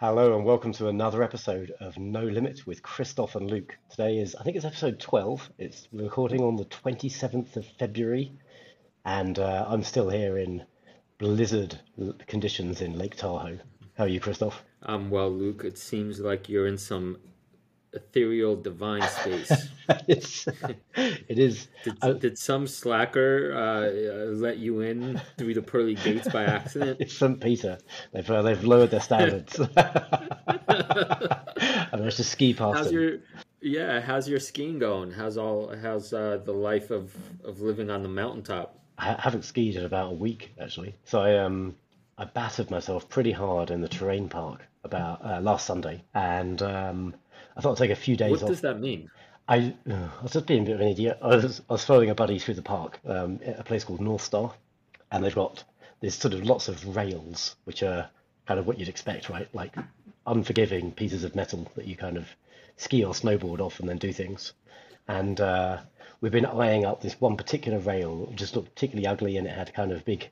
Hello and welcome to another episode of No Limit with Krzysztof and Luke. Today is, I think it's episode 12. It's recording on the 27th of February, and uh, I'm still here in blizzard conditions in Lake Tahoe. How are you, Krzysztof? Um, well, Luke, it seems like you're in some ethereal divine space. it's, it is. Did, I- did some slacker uh, let you in through the pearly gates by accident? It's St. Peter. They've uh, they've lowered their standards. I managed to ski past How's them. your yeah? How's your skiing going? How's all? How's uh, the life of of living on the mountaintop? I haven't skied in about a week actually. So I um I battered myself pretty hard in the terrain park about uh, last Sunday, and um, I thought I'd take a few days What off. does that mean? I, I was just being a bit of an idiot. I was I was following a buddy through the park, um, at a place called Northstar, and they've got there's sort of lots of rails, which are kind of what you'd expect, right? Like unforgiving pieces of metal that you kind of ski or snowboard off and then do things. And uh, we've been eyeing up this one particular rail, which just looked particularly ugly, and it had kind of big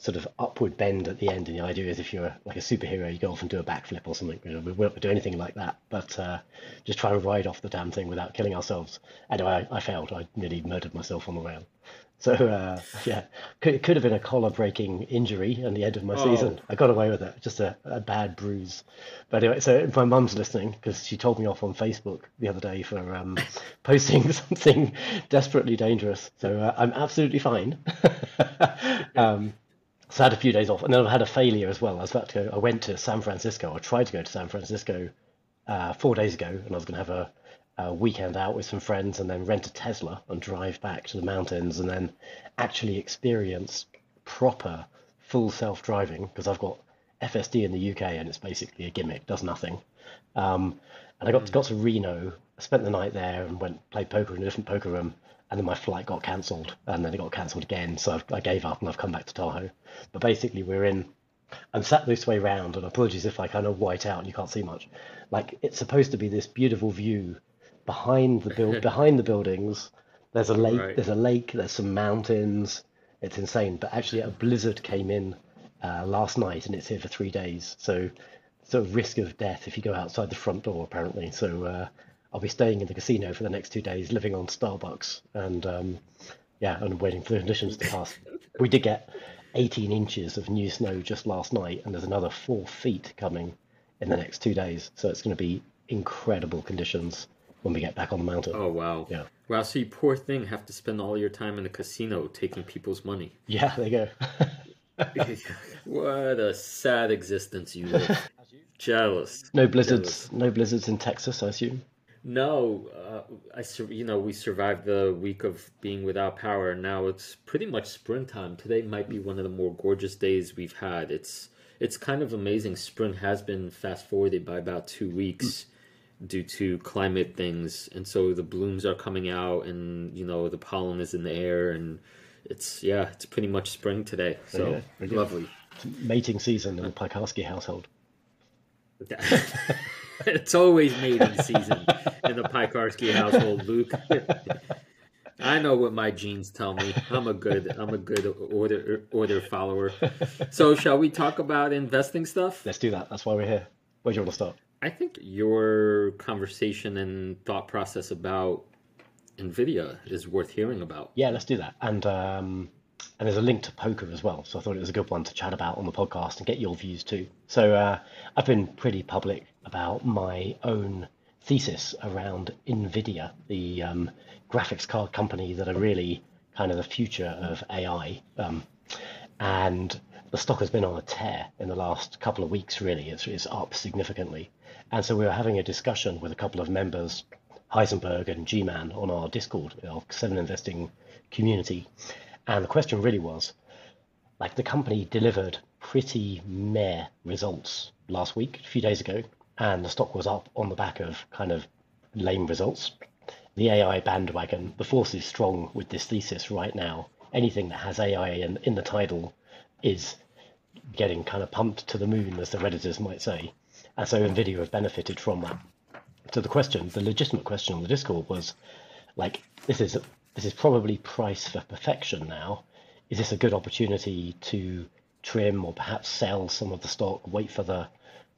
sort of upward bend at the end. And the idea is if you're like a superhero, you go off and do a backflip or something. You know, we won't do anything like that, but uh, just try and ride off the damn thing without killing ourselves. Anyway, I, I failed. I nearly murdered myself on the rail. So uh, yeah, could, it could have been a collar breaking injury and the end of my Oh. season. I got away with it, just a, a bad bruise. But anyway, so if my mum's listening because she told me off on Facebook the other day for um, posting something desperately dangerous. So uh, I'm absolutely fine. um, so I had a few days off, and then I had a failure as well. I was about to go. I went to San Francisco. I tried to go to San Francisco uh, four days ago, and I was going to have a, a weekend out with some friends, and then rent a Tesla and drive back to the mountains, and then actually experience proper full self driving because I've got FSD in the UK, and it's basically a gimmick, does nothing. Um, and I got got to Reno, spent the night there, and went played poker in a different poker room. And then my flight got cancelled, and then it got cancelled again. So I've, I gave up, and I've come back to Tahoe. But basically, we're in. I'm sat this way round, and apologies if I kind of white out and you can't see much. Like it's supposed to be this beautiful view behind the build, behind the buildings. There's a lake. Right. There's a lake. There's some mountains. It's insane. But actually, a blizzard came in uh, last night, and it's here for three days. So, sort of risk of death if you go outside the front door, apparently. So, uh, I'll be staying in the casino for the next two days, living on Starbucks, and um, yeah, and waiting for the conditions to pass. We did get 18 inches of new snow just last night, and there's another four feet coming in the next two days. So it's going to be incredible conditions when we get back on the mountain. Oh wow. Yeah. Wow. So you poor thing have to spend all your time in the casino taking people's money. Yeah, there you go. what a sad existence you live. Jealous. no blizzards, Jealous. no blizzards in Texas, I assume. No, uh, I sur- you know we survived the week of being without power. Now it's pretty much springtime. Today might be one of the more gorgeous days we've had. It's it's kind of amazing. Spring has been fast forwarded by about two weeks due to climate things, and so the blooms are coming out, and you know the pollen is in the air, and it's yeah, it's pretty much spring today. So Yeah, very good. lovely. Mating season in the Pikarski household. it's always mating season in the Pikarski household, Luke. I know what my genes tell me. I'm a good I'm a good order order follower. So shall we talk about investing stuff? Let's do that. That's why we're here. Where do you want to start? I think your conversation and thought process about Nvidia is worth hearing about. Yeah, let's do that. And um, and there's a link to poker as well, so I thought it was a good one to chat about on the podcast and get your views too. So uh, I've been pretty public about my own thesis around Nvidia, the um, graphics card company that are really kind of the future of AI. Um, and the stock has been on a tear in the last couple of weeks. Really, it's, it's up significantly. And so we were having a discussion with a couple of members, Heisenberg and G-Man, on our Discord, our Seven Investing community. And the question really was, like the company delivered pretty meh results last week, a few days ago, and the stock was up on the back of kind of lame results. The AI bandwagon, the force is strong with this thesis right now. Anything that has AI in, in the title is getting kind of pumped to the moon, as the Redditors might say. And so Nvidia have benefited from that. So the question, the legitimate question on the Discord was, like, this is this is probably price for perfection now. Is this a good opportunity to trim or perhaps sell some of the stock, wait for the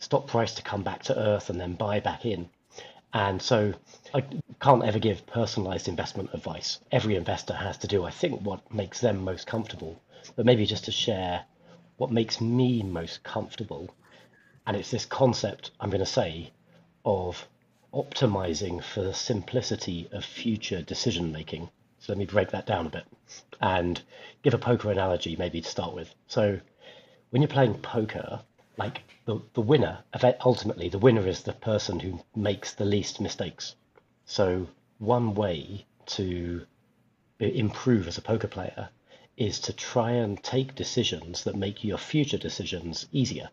stock price to come back to earth and then buy back in. And so I can't ever give personalized investment advice. Every investor has to do, I think, what makes them most comfortable. But maybe just to share what makes me most comfortable. And it's this concept I'm going to say of optimizing for the simplicity of future decision making. So let me break that down a bit and give a poker analogy maybe to start with. So when you're playing poker, like the, the winner, ultimately the winner is the person who makes the least mistakes. So one way to improve as a poker player is to try and take decisions that make your future decisions easier.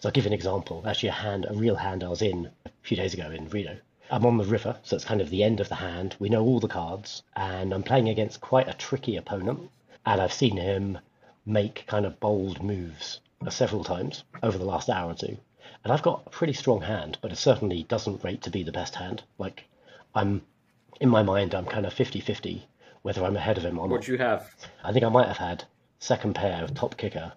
So I'll give you an example. Actually, a hand, a real hand I was in a few days ago in Reno. I'm on the river, so it's kind of the end of the hand. We know all the cards, and I'm playing against quite a tricky opponent. And I've seen him make kind of bold moves several times over the last hour or two. And I've got a pretty strong hand, but it certainly doesn't rate to be the best hand. Like, I'm, in my mind, I'm kind of 50 50 whether I'm ahead of him or not. What'd you have? I think I might have had second pair of top kicker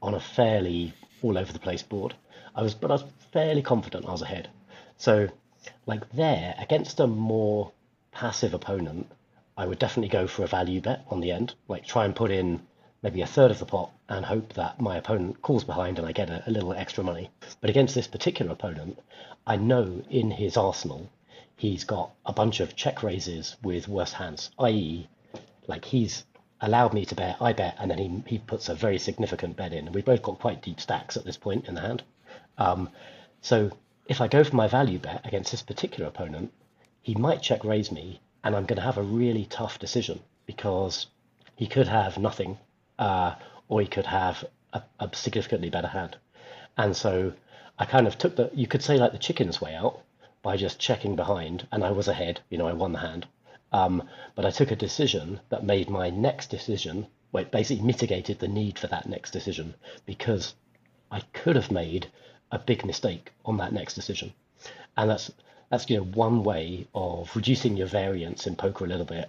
on a fairly all over the place board. I was, but I was fairly confident I was ahead. So, like there, against a more passive opponent, I would definitely go for a value bet on the end. Like try and put in maybe a third of the pot and hope that my opponent calls behind and I get a, a little extra money. But against this particular opponent, I know in his arsenal he's got a bunch of check raises with worse hands, i.e., like he's allowed me to bet, I bet, and then he, he puts a very significant bet in. We've both got quite deep stacks at this point in the hand. Um, so if I go for my value bet against this particular opponent, he might check raise me, and I'm going to have a really tough decision because he could have nothing uh, or he could have a, a, significantly better hand. And so I kind of took the, you could say like the chicken's way out by just checking behind, and I was ahead, you know, I won the hand. Um, but I took a decision that made my next decision, well, it basically mitigated the need for that next decision because I could have made a big mistake on that next decision. And that's that's you know one way of reducing your variance in poker a little bit,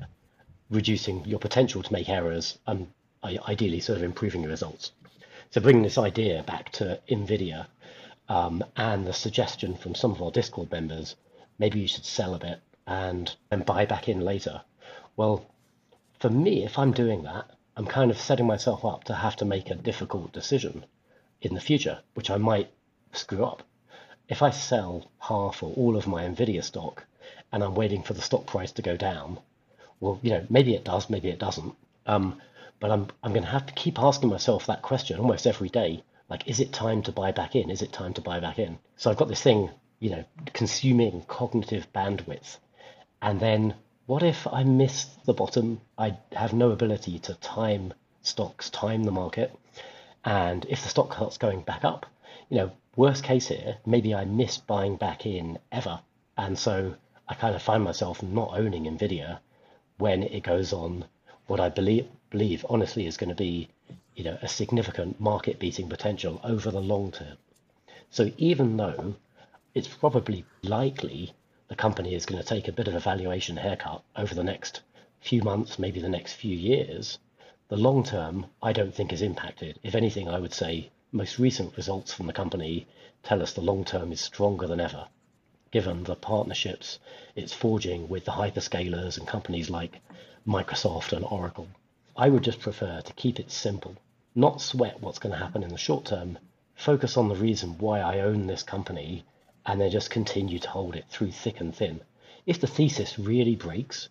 reducing your potential to make errors, and ideally sort of improving your results. So bringing this idea back to NVIDIA um, and the suggestion from some of our Discord members, maybe you should sell a bit and then buy back in later. Well, for me, if I'm doing that, I'm kind of setting myself up to have to make a difficult decision in the future, which I might screw up. If I sell half or all of my Nvidia stock and I'm waiting for the stock price to go down, well, you know, maybe it does, maybe it doesn't. Um, but I'm I'm going to have to keep asking myself that question almost every day. Like, is it time to buy back in? Is it time to buy back in? So I've got this thing, you know, consuming cognitive bandwidth. And then what if I miss the bottom? I have no ability to time stocks, time the market. And if the stock starts going back up, you know, worst case here, maybe I miss buying back in ever. And so I kind of find myself not owning Nvidia when it goes on what I believe believe honestly is going to be you know a significant market beating potential over the long term. So even though it's probably likely the company is going to take a bit of a valuation haircut over the next few months, maybe the next few years, the long term I don't think is impacted. If anything, I would say most recent results from the company tell us the long term is stronger than ever, given the partnerships it's forging with the hyperscalers and companies like Microsoft and Oracle. I would just prefer to keep it simple, not sweat what's going to happen in the short term, focus on the reason why I own this company, and then just continue to hold it through thick and thin. If the thesis really breaks,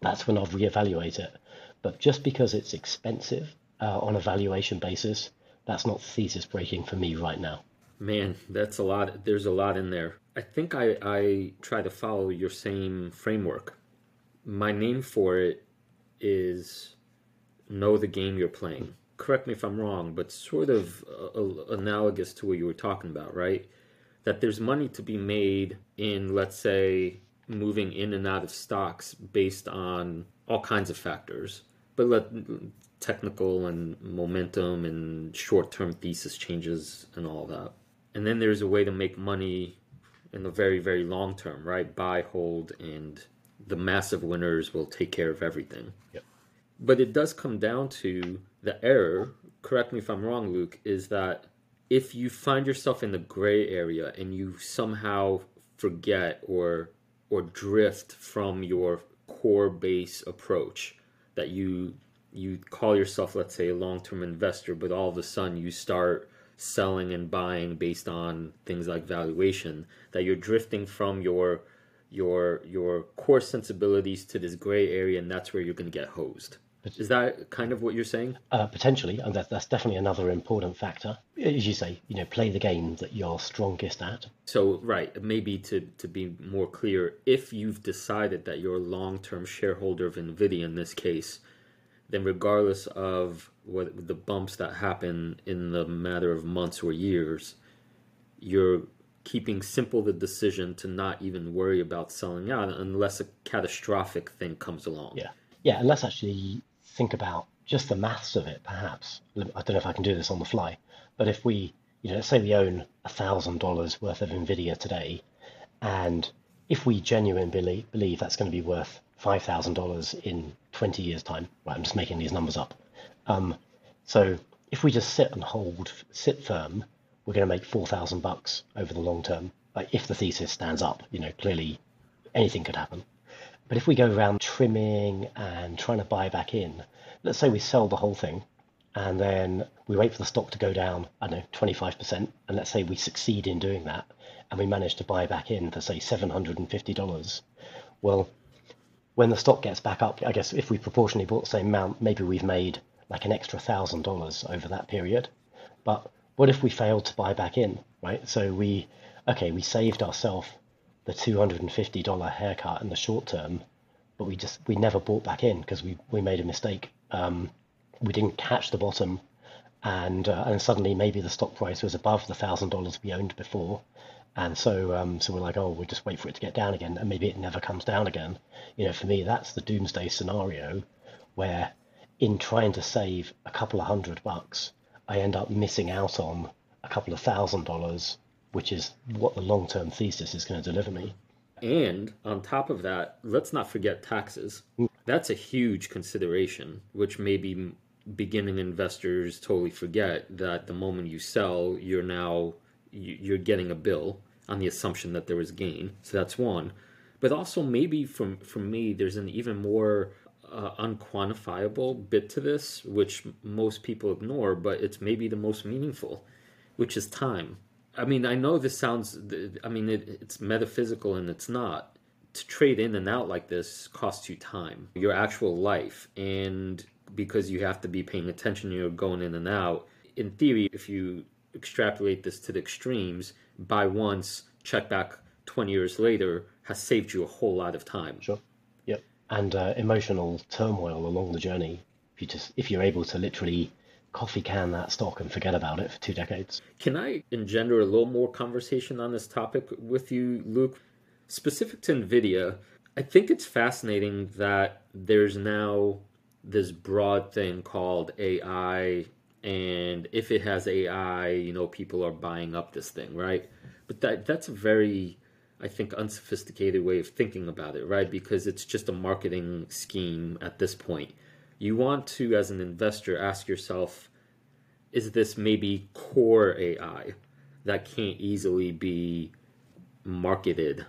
that's when I'll reevaluate it. But just because it's expensive uh, on a valuation basis, that's not thesis breaking for me right now. Man, that's a lot. There's a lot in there. I think I, I try to follow your same framework. My name for it is know the game you're playing. Correct me if I'm wrong, but sort of uh, analogous to what you were talking about, right? That there's money to be made in, let's say, moving in and out of stocks based on all kinds of factors, but let technical and momentum and short-term thesis changes and all that. And then there's a way to make money in the very, very long term, right? Buy, hold, and the massive winners will take care of everything. Yep. But it does come down to the error, correct me if I'm wrong, Luke, is that if you find yourself in the gray area and you somehow forget or or drift from your core base approach that you you call yourself let's say a long-term investor but all of a sudden you start selling and buying based on things like valuation that you're drifting from your your your core sensibilities to this gray area and that's where you're going to get hosed. Is that kind of what you're saying? Uh, potentially and that, that's definitely another important factor. As you say you know play the game that you're strongest at. So right maybe to to be more clear if you've decided that you're a long-term shareholder of nvidia in this case then regardless of what the bumps that happen in the matter of months or years, you're keeping simple the decision to not even worry about selling out unless a catastrophic thing comes along. Yeah. Yeah, and let's actually think about just the maths of it, perhaps. I don't know if I can do this on the fly, but if we, you know, let's say we own a thousand dollars worth of Nvidia today, and if we genuinely believe, believe that's going to be worth $5,000 in 20 years' time. Right, I'm just making these numbers up. Um, so if we just sit and hold, sit firm, we're going to make 4,000 bucks over the long term. Like if the thesis stands up, you know, clearly anything could happen. But if we go around trimming and trying to buy back in, let's say we sell the whole thing and then we wait for the stock to go down, I don't know, 25%, and let's say we succeed in doing that and we manage to buy back in for say $750. Well, when the stock gets back up, I guess if we proportionally bought the same amount, maybe we've made like an extra thousand dollars over that period. But what if we failed to buy back in, right? So we, okay, we saved ourselves the $250 haircut in the short term, but we just, we never bought back in because we, we made a mistake. Um, we didn't catch the bottom and, uh, and suddenly maybe the stock price was above the thousand dollars we owned before and so, um, so we're like, oh, we'll just wait for it to get down again, and maybe it never comes down again. You know, for me, that's the doomsday scenario, where in trying to save a couple of hundred bucks, I end up missing out on a couple of thousand dollars, which is what the long-term thesis is going to deliver me. And on top of that, let's not forget taxes. Mm. That's a huge consideration, which maybe beginning investors totally forget that the moment you sell, you're now you're getting a bill on the assumption that there was gain. So that's one. But also maybe from from me, there's an even more uh, unquantifiable bit to this, which most people ignore, but it's maybe the most meaningful, which is time. I mean, I know this sounds. I mean, it, it's metaphysical and it's not. To trade in and out like this costs you time, your actual life, and because you have to be paying attention, you're going in and out. In theory, if you extrapolate this to the extremes, buy once, check back 20 years later has saved you a whole lot of time. Sure. Yep. And uh, emotional turmoil along the journey. If you just if you're able to literally coffee can that stock and forget about it for two decades. Can I engender a little more conversation on this topic with you, Luke? Specific to Nvidia, I think it's fascinating that there's now this broad thing called AI and if it has AI, you know, people are buying up this thing, right? But that that's a very I think unsophisticated way of thinking about it, right? Because it's just a marketing scheme at this point. You want to as an investor ask yourself is this maybe core AI that can't easily be marketed?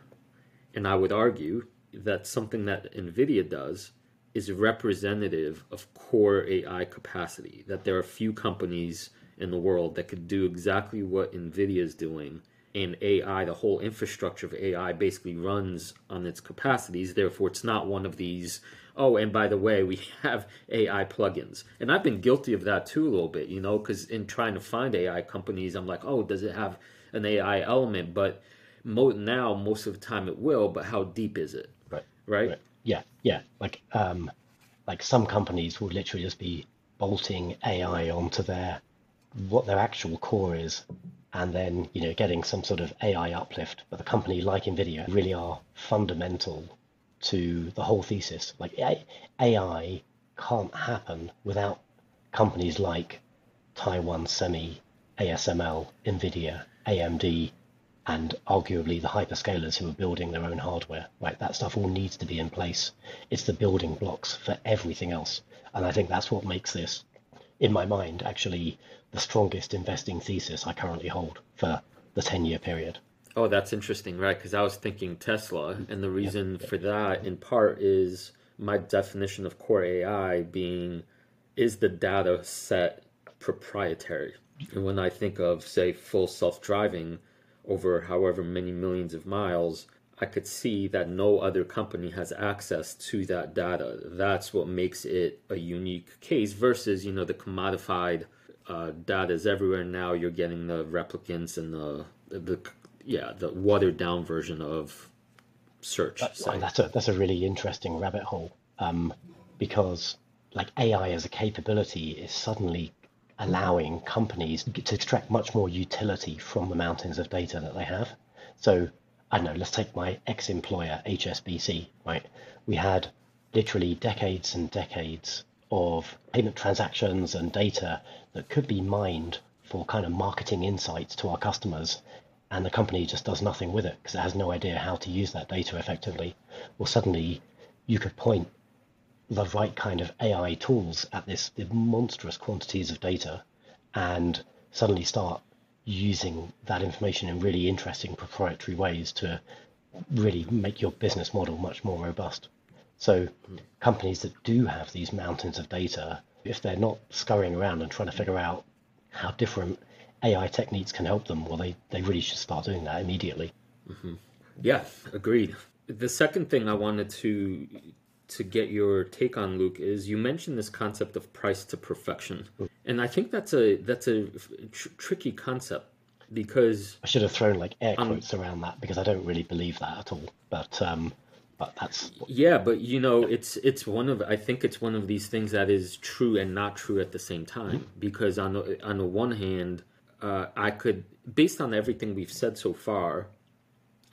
And I would argue that something that Nvidia does is representative of core AI capacity. That there are few companies in the world that could do exactly what NVIDIA is doing. And AI, the whole infrastructure of AI basically runs on its capacities. Therefore, it's not one of these, oh, and by the way, we have AI plugins. And I've been guilty of that too a little bit, you know, because in trying to find AI companies, I'm like, oh, does it have an AI element? But now, most of the time it will, but how deep is it? Right. Right? right yeah, yeah. Like um, like some companies will literally just be bolting AI onto their what their actual core is, and then you know getting some sort of AI uplift. But the company like Nvidia really are fundamental to the whole thesis. Like AI can't happen without companies like Taiwan Semi, ASML, Nvidia, AMD, and arguably the hyperscalers who are building their own hardware. Right, that stuff all needs to be in place. It's the building blocks for everything else, and I think that's what makes this in my mind, actually the strongest investing thesis I currently hold for the 10 year period. Oh, that's interesting, right? Because I was thinking Tesla, and the reason for that, in part, is my definition of core AI being is the data set proprietary. And when I think of, say, full self driving over however many millions of miles, I could see that no other company has access to that data. That's what makes it a unique case versus, you know, the commodified uh, data is everywhere now. You're getting the replicants and the the yeah the watered down version of search. That's, that's a that's a really interesting rabbit hole um, because like AI as a capability is suddenly allowing companies to extract much more utility from the mountains of data that they have. So I don't know, let's take my ex-employer, HSBC, right? We had literally decades and decades of payment transactions and data that could be mined for kind of marketing insights to our customers and the company just does nothing with it because it has no idea how to use that data effectively. Well, suddenly you could point the right kind of AI tools at this monstrous quantities of data and suddenly start using that information in really interesting proprietary ways to really make your business model much more robust. So companies that do have these mountains of data, if they're not scurrying around and trying to figure out how different AI techniques can help them, well, they, they really should start doing that immediately. Mm-hmm. Yeah, agreed. The second thing I wanted to to get your take on Luke is you mentioned this concept of price to perfection, and I think that's a that's a tr- tricky concept because I should have thrown like air quotes um, around that because I don't really believe that at all. But um, but that's yeah, but you know, it's it's one of I think it's one of these things that is true and not true at the same time mm-hmm. because on the on the one hand, uh, I could based on everything we've said so far,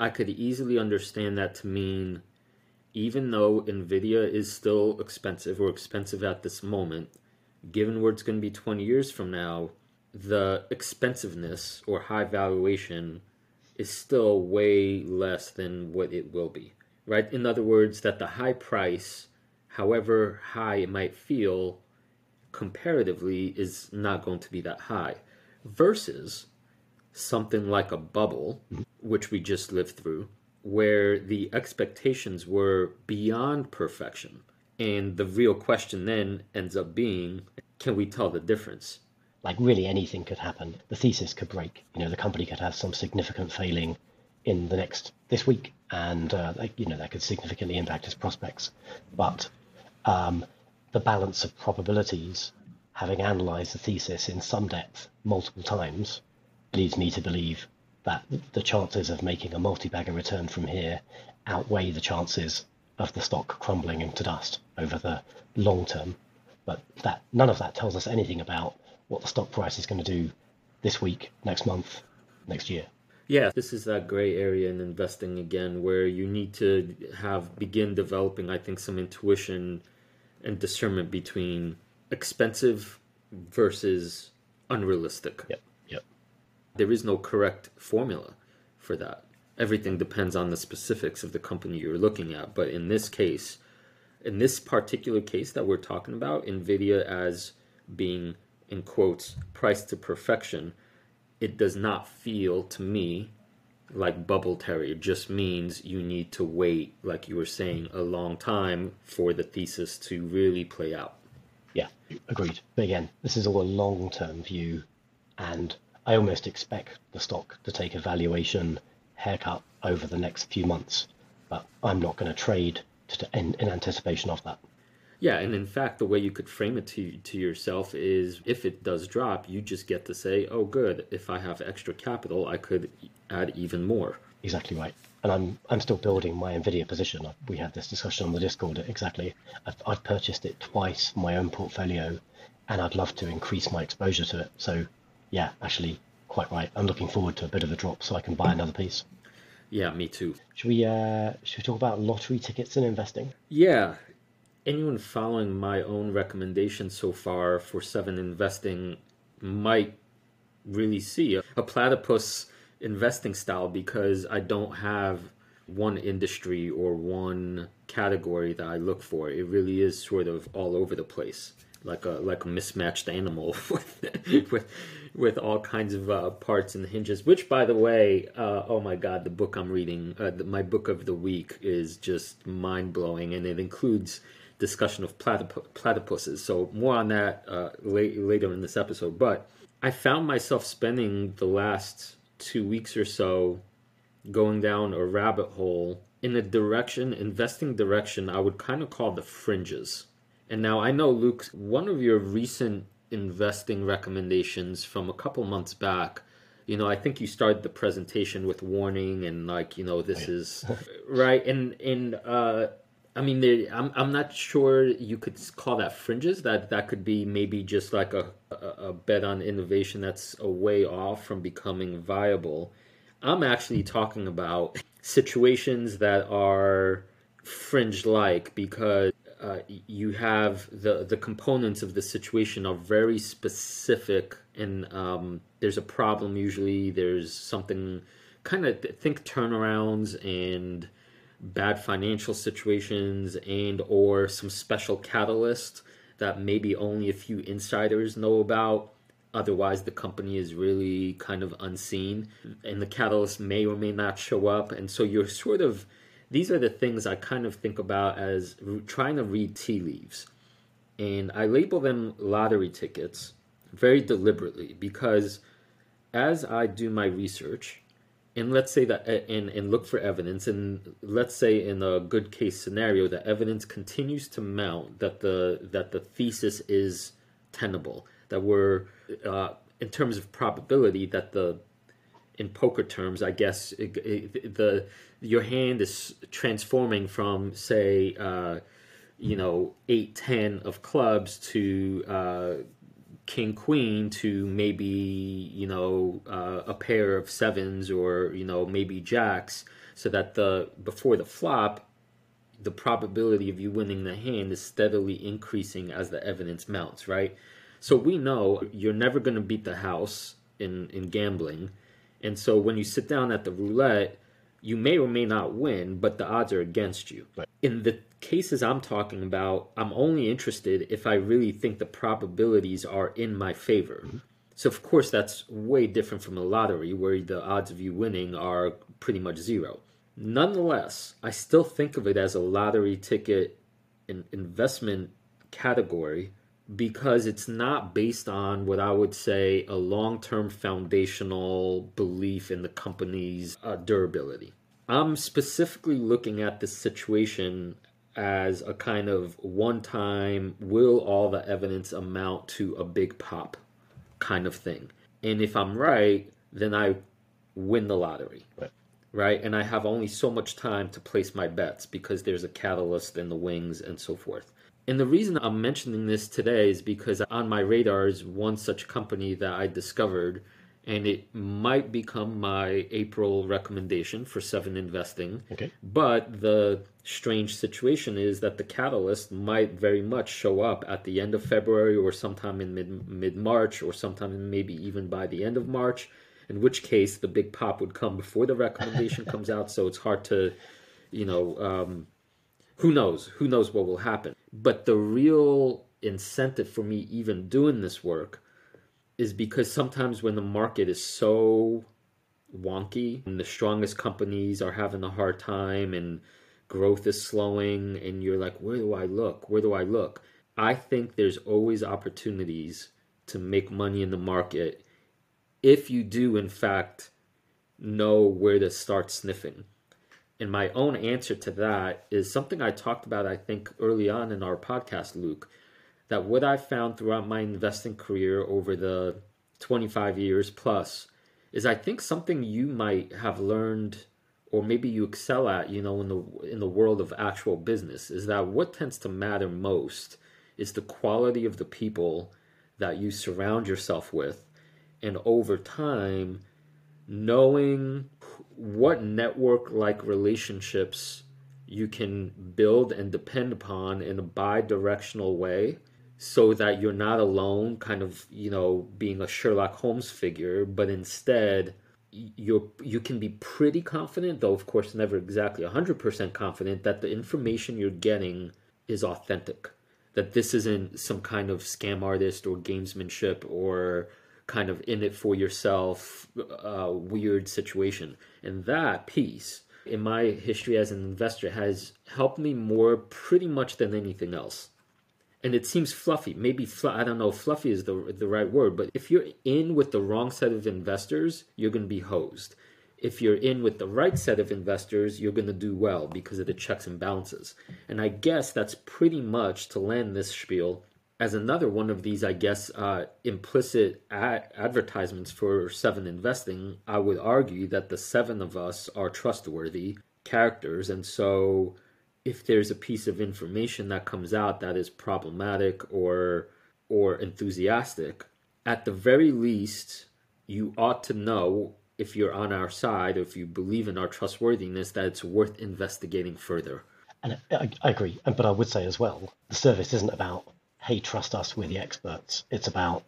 I could easily understand that to mean even though Nvidia is still expensive or expensive at this moment, given where it's going to be 20 years from now, the expensiveness or high valuation is still way less than what it will be, right? In other words, that the high price, however high it might feel, comparatively is not going to be that high versus something like a bubble, which we just lived through, where the expectations were beyond perfection. And the real question then ends up being can we tell the difference? Like, really, anything could happen. The thesis could break. You know, the company could have some significant failing in the next this week, and uh, you know that could significantly impact its prospects. But um, the balance of probabilities, having analysed the thesis in some depth multiple times, leads me to believe that the chances of making a multi-bagger return from here outweigh the chances of the stock crumbling into dust over the long term. But that none of that tells us anything about what the stock price is going to do this week, next month, next year. Yeah, this is that gray area in investing again where you need to have begin developing I think some intuition and discernment between expensive versus unrealistic. Yep there is no correct formula for that. Everything depends on the specifics of the company you're looking at. But in this case, in this particular case that we're talking about, NVIDIA as being, in quotes, priced to perfection, it does not feel to me like bubble terry. It just means you need to wait, like you were saying, a long time for the thesis to really play out. Yeah, agreed. But again, this is all a long term view, and I almost expect the stock to take a valuation haircut over the next few months, but I'm not going to trade to, in, in anticipation of that. Yeah, and in fact, the way you could frame it to to yourself is if it does drop, you just get to say, "Oh, good. If I have extra capital, I could add even more." Exactly right. And I'm I'm still building my Nvidia position. We had this discussion on the Discord. Exactly. I've, I've purchased it twice, my own portfolio, and I'd love to increase my exposure to it. So yeah, actually, quite right. I'm looking forward to a bit of a drop so I can buy another piece. Yeah, me too. Should we uh, should we talk about lottery tickets and investing? Yeah. Anyone following my own recommendations so far for seven investing might really see a, a platypus investing style because I don't have one industry or one category that I look for. It really is sort of all over the place. like a like a mismatched animal with with with all kinds of uh, parts and hinges. Which, by the way, uh, oh my god, the book I'm reading, uh, the, my book of the week is just mind blowing, and it includes discussion of platyp- platypuses. So more on that uh, late, later in this episode. But I found myself spending the last two weeks or so going down a rabbit hole in a direction, investing direction, I would kind of call the fringes. And now I know, Luke, one of your recent investing recommendations from a couple months back, you know, I think you started the presentation with warning and like, you know, this is right. And, and, uh, I mean, there, I'm I'm not sure you could call that fringes. That that could be maybe just like a, a, a bet on innovation that's a way off from becoming viable. I'm actually talking about situations that are fringe like because uh, you have the the components of the situation are very specific and um, there's a problem usually there's something kind of think turnarounds and bad financial situations and or some special catalyst that maybe only a few insiders know about. Otherwise the company is really kind of unseen and the catalyst may or may not show up. And so you're sort of these are the things i kind of think about as trying to read tea leaves. And i label them lottery tickets very deliberately because as i do my research and let's say that and, and look for evidence and let's say in a good case scenario the evidence continues to mount that the that the thesis is tenable that we're uh, in terms of probability that the in poker terms i guess it, it, the your hand is transforming from say uh, you know 8 10 of clubs to uh, king queen to maybe you know uh, a pair of sevens or you know maybe jacks so that the before the flop the probability of you winning the hand is steadily increasing as the evidence mounts right? So we know you're never going to beat the house in in gambling and so when you sit down at the roulette you may or may not win but the odds are against you right. in the cases I'm talking about, I'm only interested if I really think the probabilities are in my favor. Mm-hmm. So, of course, that's way different from a lottery where the odds of you winning are pretty much zero. Nonetheless, I still think of it as a lottery ticket in investment category because it's not based on what I would say a long term foundational belief in the company's uh, durability. I'm specifically looking at this situation as a kind of one time, will all the evidence amount to a big pop kind of thing? And if I'm right, then I win the lottery. Right. right? And I have only so much time to place my bets because there's a catalyst in the wings and so forth. And the reason I'm mentioning this today is because on my radar is one such company that I discovered and it might become my April recommendation for seven investing. Okay. But the strange situation is that the catalyst might very much show up at the end of February or sometime in mid mid March or sometime maybe even by the end of March. In which case, the big pop would come before the recommendation comes out. So it's hard to, you know, um, who knows? Who knows what will happen? But the real incentive for me even doing this work is because sometimes when the market is so wonky and the strongest companies are having a hard time and growth is slowing and you're like where do i look where do i look i think there's always opportunities to make money in the market if you do in fact know where to start sniffing and my own answer to that is something i talked about i think early on in our podcast luke that what I've found throughout my investing career over the 25 years plus is I think something you might have learned or maybe you excel at, you know, in the in the world of actual business is that what tends to matter most is the quality of the people that you surround yourself with. And over time knowing what network like relationships you can build and depend upon in a bi-directional way so that you're not alone, kind of, you know, being a Sherlock Holmes figure, but instead you're you can be pretty confident, though of course never exactly 100% confident that the information you're getting is authentic. that this isn't some kind of scam artist or gamesmanship or kind of in it for yourself uh, weird situation. And that piece in my history as an investor has helped me more pretty much than anything else. And it seems fluffy. Maybe fl- I don't know. Fluffy is the the right word, but if you're in with the wrong set of investors, you're going to be hosed. If you're in with the right set of investors, you're going to do well because of the checks and balances. And I guess that's pretty much to land this spiel as another one of these, I guess, uh, implicit ad- advertisements for Seven Investing, I would argue that the seven of us are trustworthy characters. And so if there's a piece of information that comes out that is problematic or or enthusiastic, at the very least, you ought to know if you're on our side or if you believe in our trustworthiness that it's worth investigating further. And I, I agree, but I would say as well, the service isn't about hey, trust us, we're the experts. It's about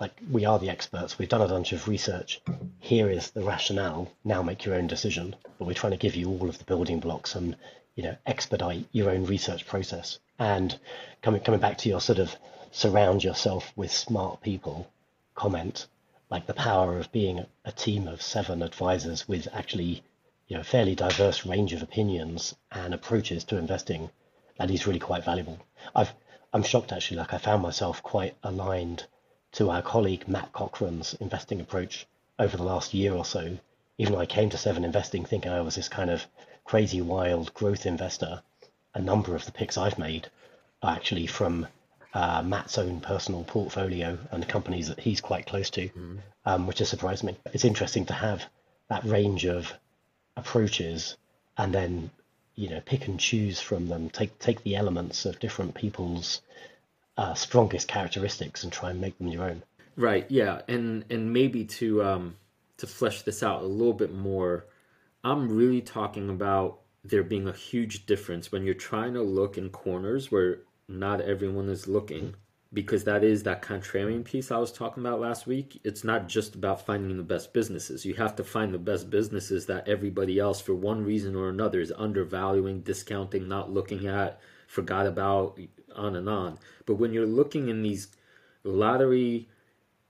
like we are the experts. We've done a bunch of research. Here is the rationale. Now make your own decision. But we're trying to give you all of the building blocks and you know expedite your own research process. And coming coming back to your sort of surround yourself with smart people comment, like the power of being a team of seven advisors with actually you know fairly diverse range of opinions and approaches to investing. That is really quite valuable. I've I'm shocked actually. Like I found myself quite aligned to our colleague Matt Cochrane's investing approach over the last year or so. Even though I came to Seven Investing thinking I was this kind of crazy, wild growth investor, a number of the picks I've made are actually from uh, Matt's own personal portfolio and the companies that he's quite close to, mm. um, which has surprised me. It's interesting to have that range of approaches and then you know pick and choose from them. Take take the elements of different people's uh, strongest characteristics and try and make them your own. Right yeah and and maybe to um to flesh this out a little bit more i'm really talking about there being a huge difference when you're trying to look in corners where not everyone is looking because that is that contrarian piece I was talking about last week. It's not just about finding the best businesses. You have to find the best businesses that everybody else, for one reason or another, is undervaluing, discounting, not looking at, forgot about, on and on. But when you're looking in these lottery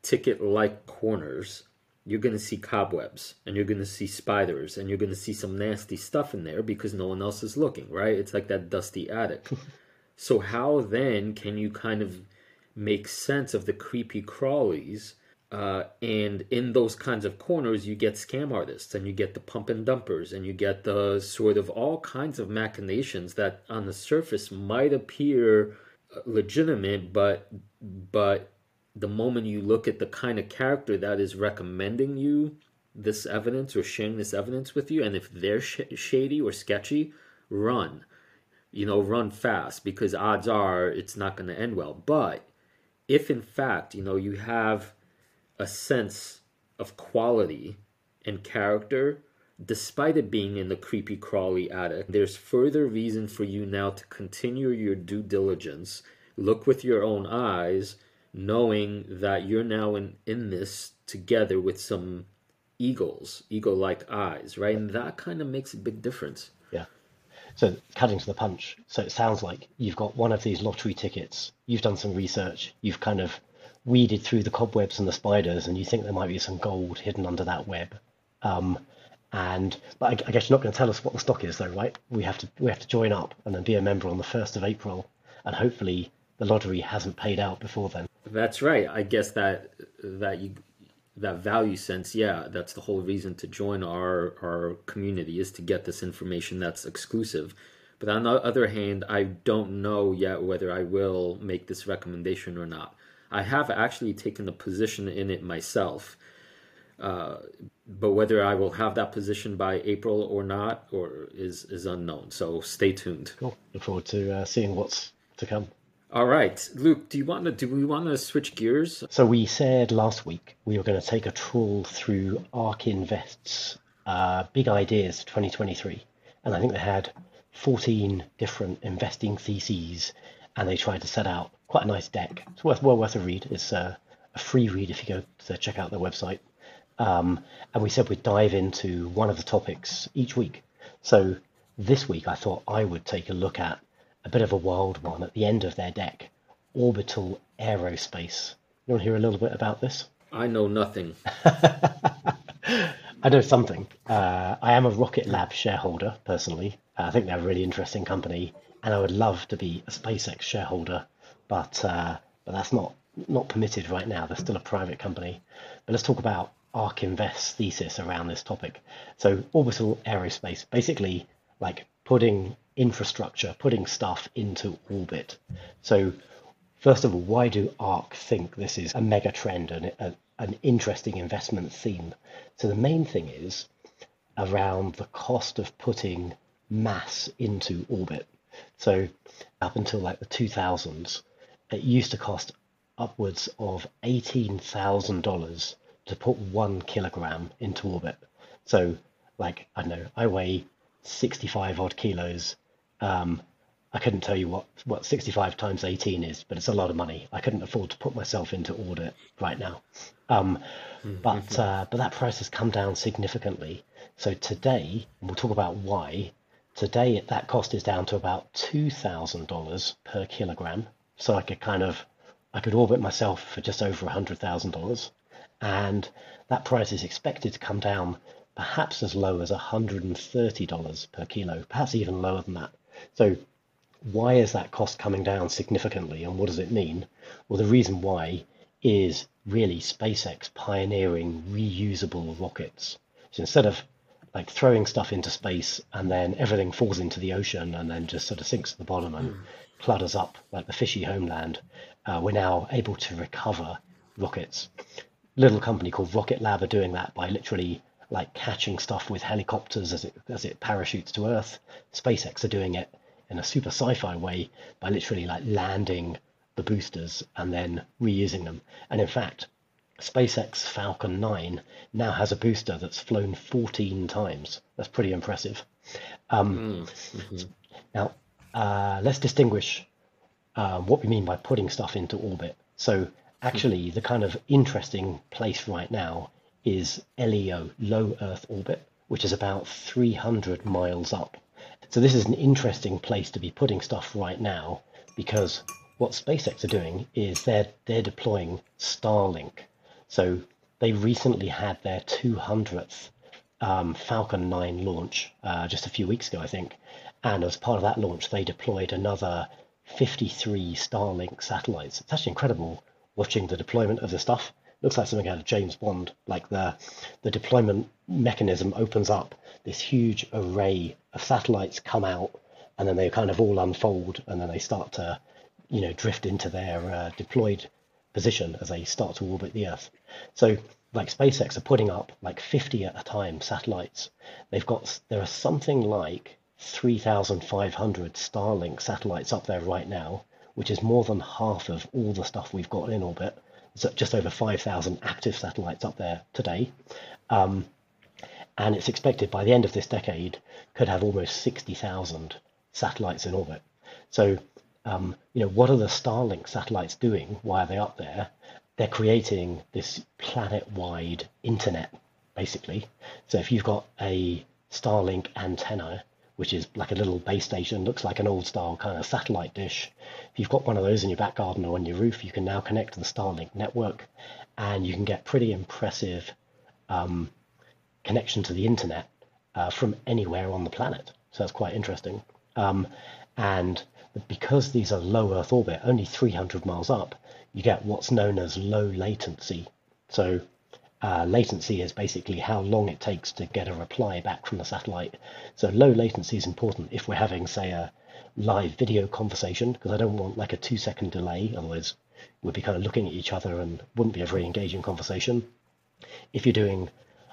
ticket like corners, you're going to see cobwebs and you're going to see spiders and you're going to see some nasty stuff in there because no one else is looking, right? It's like that dusty attic. so, how then can you kind of make sense of the creepy crawlies. Uh, and in those kinds of corners, you get scam artists and you get the pump and dumpers and you get the sort of all kinds of machinations that on the surface might appear uh, legitimate, but but the moment you look at the kind of character that is recommending you this evidence or sharing this evidence with you, and if they're sh- shady or sketchy, run. You know, run fast because odds are it's not going to end well. But if in fact, you know, you have a sense of quality and character, despite it being in the creepy crawly attic, there's further reason for you now to continue your due diligence, look with your own eyes, knowing that you're now in, in this together with some eagles, eagle like eyes, right? And that kind of makes a big difference. So cutting to the punch. So it sounds like you've got one of these lottery tickets. You've done some research. You've kind of weeded through the cobwebs and the spiders, and you think there might be some gold hidden under that web. Um, and but I, I guess you're not going to tell us what the stock is, though, right? We have to we have to join up and then be a member on the first of April, and hopefully the lottery hasn't paid out before then. That's right. I guess that that you that value sense, yeah, that's the whole reason to join our our community is to get this information that's exclusive. But on the other hand, I don't know yet whether I will make this recommendation or not. I have actually taken a position in it myself, uh, but whether I will have that position by April or not, or is is unknown. So stay tuned. Cool. Look forward to uh, seeing what's to come. All right, Luke. Do you want to? Do we want to switch gears? So we said last week we were going to take a trawl through ARK Invest's uh, big ideas for 2023, and I think they had 14 different investing theses, and they tried to set out quite a nice deck. It's worth well worth a read. It's uh, a free read if you go to check out their website. Um, and we said we'd dive into one of the topics each week. So this week I thought I would take a look at a bit of a wild one at the end of their deck, Orbital Aerospace. You want to hear a little bit about this? I know nothing. I know something. Uh, I am a Rocket Lab shareholder personally. I think they're a really interesting company, and I would love to be a SpaceX shareholder, but uh, but that's not not permitted right now. They're still a private company. But let's talk about ARK Invest's thesis around this topic. So orbital aerospace, basically like putting infrastructure, putting stuff into orbit. So first of all, why do ARK think this is a mega trend and a, an interesting investment theme? So the main thing is around the cost of putting mass into orbit. So up until like the 2000s, it used to cost upwards of $18,000 to put one kilogram into orbit. So, like, I don't know, I weigh 65 odd kilos. Um, I couldn't tell you what, what 65 times 18 is, but it's a lot of money. I couldn't afford to put myself into orbit right now. Um, mm-hmm. but, uh, but that price has come down significantly. So today, and we'll talk about why, today that cost is down to about $2,000 per kilogram. So I could kind of, I could orbit myself for just over $100,000 and that price is expected to come down perhaps as low as $130 per kilo, perhaps even lower than that. So why is that cost coming down significantly and what does it mean? Well, the reason why is really SpaceX pioneering reusable rockets. So instead of like throwing stuff into space and then everything falls into the ocean and then just sort of sinks to the bottom and mm. clutters up like the fishy homeland, uh, we're now able to recover rockets little company called Rocket Lab are doing that by literally like catching stuff with helicopters as it as it parachutes to Earth. SpaceX are doing it in a super sci-fi way by literally like landing the boosters and then reusing them. And in fact, SpaceX Falcon 9 now has a booster that's flown 14 times. That's pretty impressive. Um, mm-hmm. Now, uh, let's distinguish uh, what we mean by putting stuff into orbit. So Actually, the kind of interesting place right now is LEO, low Earth orbit, which is about 300 miles up. So this is an interesting place to be putting stuff right now because what SpaceX are doing is they're they're deploying Starlink. So they recently had their 200th um, Falcon 9 launch uh, just a few weeks ago, I think. And as part of that launch, they deployed another 53 Starlink satellites. It's actually incredible watching the deployment of the stuff. Looks like something out of James Bond. Like the the deployment mechanism opens up, this huge array of satellites come out, and then they kind of all unfold, and then they start to, you know, drift into their uh, deployed position as they start to orbit the Earth. So like SpaceX are putting up like 50 at a time satellites. They've got there are something like 3,500 Starlink satellites up there right now, which is more than half of all the stuff we've got in orbit. Just over 5,000 active satellites up there today. Um, and it's expected by the end of this decade could have almost 60,000 satellites in orbit. So, um, you know, what are the Starlink satellites doing? Why are they up there? They're creating this planet-wide internet, basically. So if you've got a Starlink antenna which is like a little base station, looks like an old style kind of satellite dish. If you've got one of those in your back garden or on your roof, you can now connect to the Starlink network and you can get pretty impressive um, connection to the internet uh, from anywhere on the planet. So that's quite interesting. Um, and because these are low Earth orbit, only 300 miles up, you get what's known as low latency. So uh, latency is basically how long it takes to get a reply back from the satellite. So low latency is important if we're having, say, a live video conversation, because I don't want like a two second delay, otherwise we'd be kind of looking at each other and wouldn't be a very engaging conversation. If you're doing,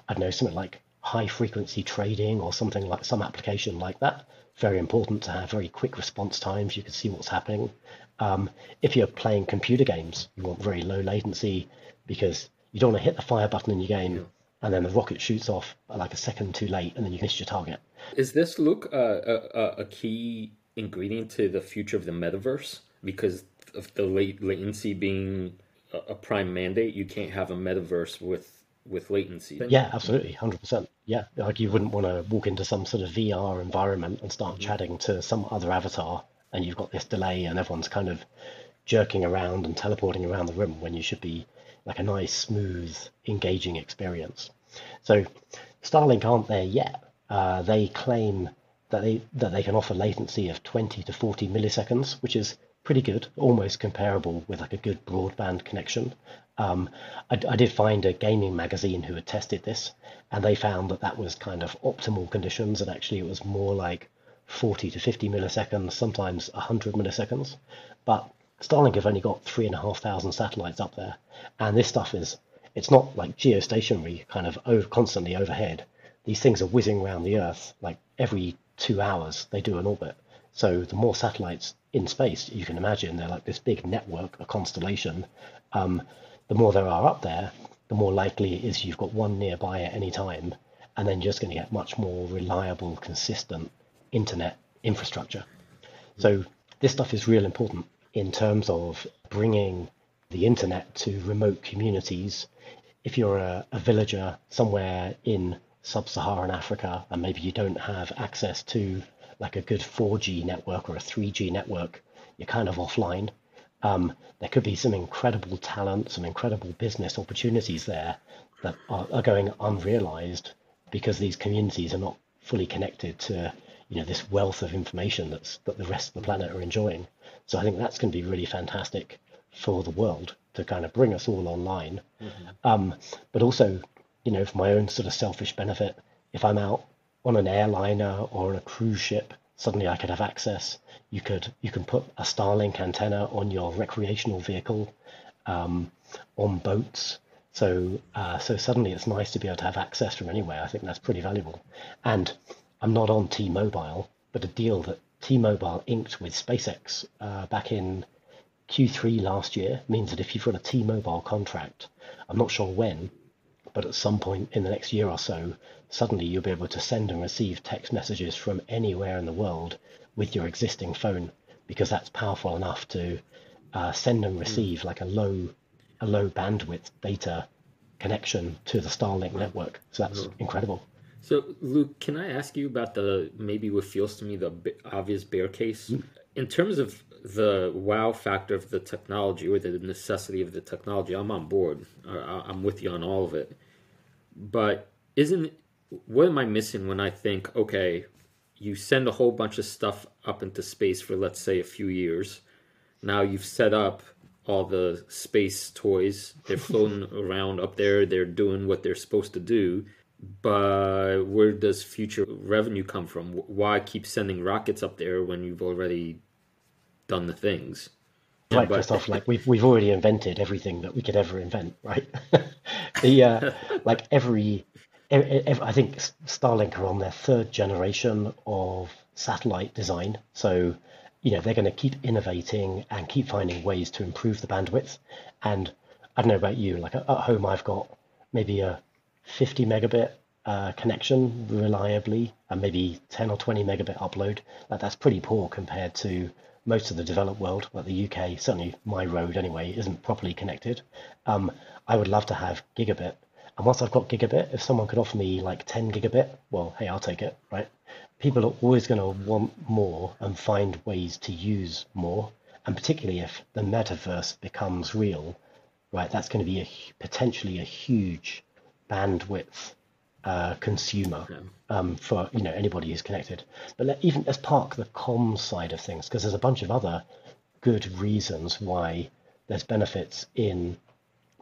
I don't know, something like high frequency trading or something like some application like that, very important to have very quick response times. You can see what's happening. Um, if you're playing computer games, you want very low latency because you don't want to hit the fire button in your game and then the rocket shoots off like a second too late and then you miss your target. Is this look uh, a, a key ingredient to the future of the metaverse? Because of the late latency being a, a prime mandate, you can't have a metaverse with with latency. Yeah, absolutely, hundred percent. Yeah, like you wouldn't want to walk into some sort of VR environment and start mm-hmm. chatting to some other avatar and you've got this delay, and everyone's kind of jerking around and teleporting around the room when you should be like a nice, smooth, engaging experience. So Starlink aren't there yet. Uh, they claim that they that they can offer latency of 20 to 40 milliseconds, which is pretty good, almost comparable with like a good broadband connection. Um, I, I, did find a gaming magazine who had tested this, and they found that that was kind of optimal conditions, and actually it was more like 40 to 50 milliseconds, sometimes 100 milliseconds. But Starlink have only got three and a half thousand satellites up there, and this stuff is it's not like geostationary kind of over, constantly overhead. These things are whizzing around the Earth like every two hours they do an orbit. So the more satellites in space, you can imagine they're like this big network, a constellation. Um, the more there are up there, the more likely it is you've got one nearby at any time, and then you're just going to get much more reliable, consistent internet infrastructure. So this stuff is real important in terms of bringing the internet to remote communities. If you're a, a villager somewhere in sub-Saharan Africa and maybe you don't have access to like a good 4G network or a 3G network, you're kind of offline. Um, there could be some incredible talent, some incredible business opportunities there that are, are going unrealized because these communities are not fully connected to you know this wealth of information that's that the rest of the planet are enjoying. So I think that's going to be really fantastic for the world to kind of bring us all online. Mm-hmm. Um, but also, you know, for my own sort of selfish benefit, if I'm out on an airliner or on a cruise ship, suddenly I could have access. You could you can put a Starlink antenna on your recreational vehicle, um, on boats. So uh, so suddenly it's nice to be able to have access from anywhere. I think that's pretty valuable. And I'm not on T-Mobile, but a deal that T-Mobile inked with SpaceX uh, back in Q3 last year means that if you've got a T-Mobile contract, I'm not sure when, but at some point in the next year or so, suddenly you'll be able to send and receive text messages from anywhere in the world with your existing phone because that's powerful enough to uh, send and receive like a low a low bandwidth data connection to the Starlink network. So that's oh. incredible. So Luke, can I ask you about the maybe what feels to me the obvious bear case mm. in terms of the wow factor of the technology or the necessity of the technology? I'm on board. I'm with you on all of it. But isn't what am I missing when I think, okay, you send a whole bunch of stuff up into space for let's say a few years. Now you've set up all the space toys. They're floating around up there. They're doing what they're supposed to do. But where does future revenue come from? Why keep sending rockets up there when you've already done the things? Right, but... Krzysztof, like we've we've already invented everything that we could ever invent, right? the uh, like every I think Starlink are on their third generation of satellite design. So, you know, they're going to keep innovating and keep finding ways to improve the bandwidth. And I don't know about you, like at home, I've got maybe a 50 megabit uh, connection reliably and maybe 10 or 20 megabit upload. Like that's pretty poor compared to most of the developed world, like the UK, certainly my road anyway, isn't properly connected. Um, I would love to have gigabit and once I've got gigabit, if someone could offer me like 10 gigabit, well, hey, I'll take it, right? People are always going to want more and find ways to use more. And particularly if the metaverse becomes real, right, that's going to be a, potentially a huge bandwidth uh, consumer um, for you know anybody who's connected. But let, even let's park the comms side of things because there's a bunch of other good reasons why there's benefits in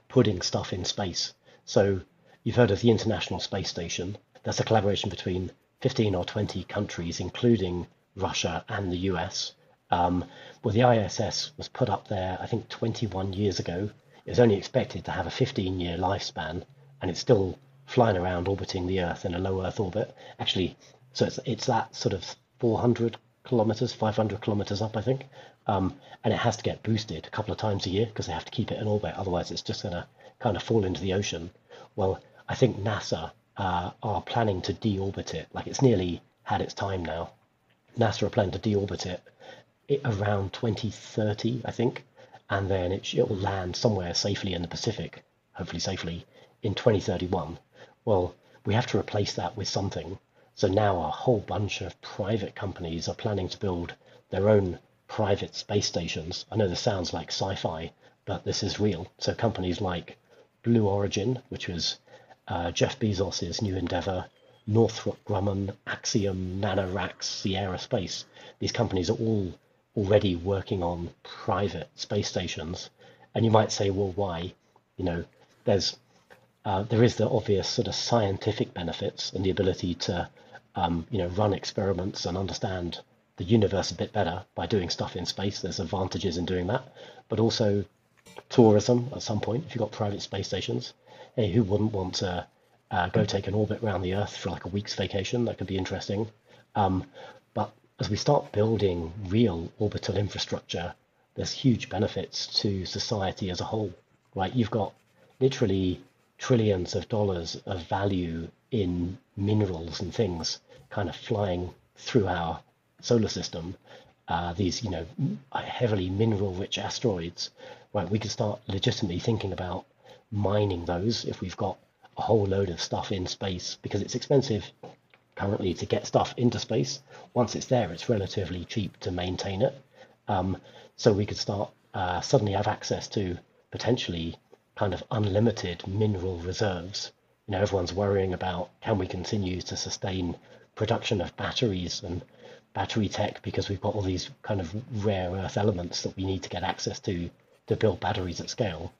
putting stuff in space. So you've heard of the International Space Station. That's a collaboration between 15 or 20 countries, including Russia and the US. Um, well, the ISS was put up there, I think, 21 years ago. It was only expected to have a 15 year lifespan, and it's still flying around orbiting the Earth in a low Earth orbit. Actually, so it's, it's that sort of 400 kilometers, 500 kilometers up, I think. Um, and it has to get boosted a couple of times a year because they have to keep it in orbit. Otherwise, it's just going to kind of fall into the ocean. Well, I think NASA uh, are planning to deorbit it. Like it's nearly had its time now. NASA are planning to deorbit it, it around 2030, I think, and then it, it will land somewhere safely in the Pacific, hopefully safely in 2031. Well, we have to replace that with something. So now a whole bunch of private companies are planning to build their own private space stations. I know this sounds like sci-fi, but this is real. So companies like Blue Origin, which was uh, Jeff Bezos's new endeavor, Northrop Grumman, Axiom, NanoRacks, Sierra Space. These companies are all already working on private space stations. And you might say, well, why? You know, there's uh, there is the obvious sort of scientific benefits and the ability to um, you know run experiments and understand the universe a bit better by doing stuff in space. There's advantages in doing that, but also tourism at some point. If you've got private space stations, hey, who wouldn't want to uh, go take an orbit around the Earth for like a week's vacation? That could be interesting. Um, but as we start building real orbital infrastructure, there's huge benefits to society as a whole, right? You've got literally trillions of dollars of value in minerals and things kind of flying through our solar system, uh, these you know heavily mineral rich asteroids, right? We could start legitimately thinking about mining those if we've got a whole load of stuff in space because it's expensive currently to get stuff into space. Once it's there, it's relatively cheap to maintain it. Um, so we could start uh, suddenly have access to potentially kind of unlimited mineral reserves. You know, everyone's worrying about can we continue to sustain production of batteries and battery tech because we've got all these kind of rare earth elements that we need to get access to to build batteries at scale.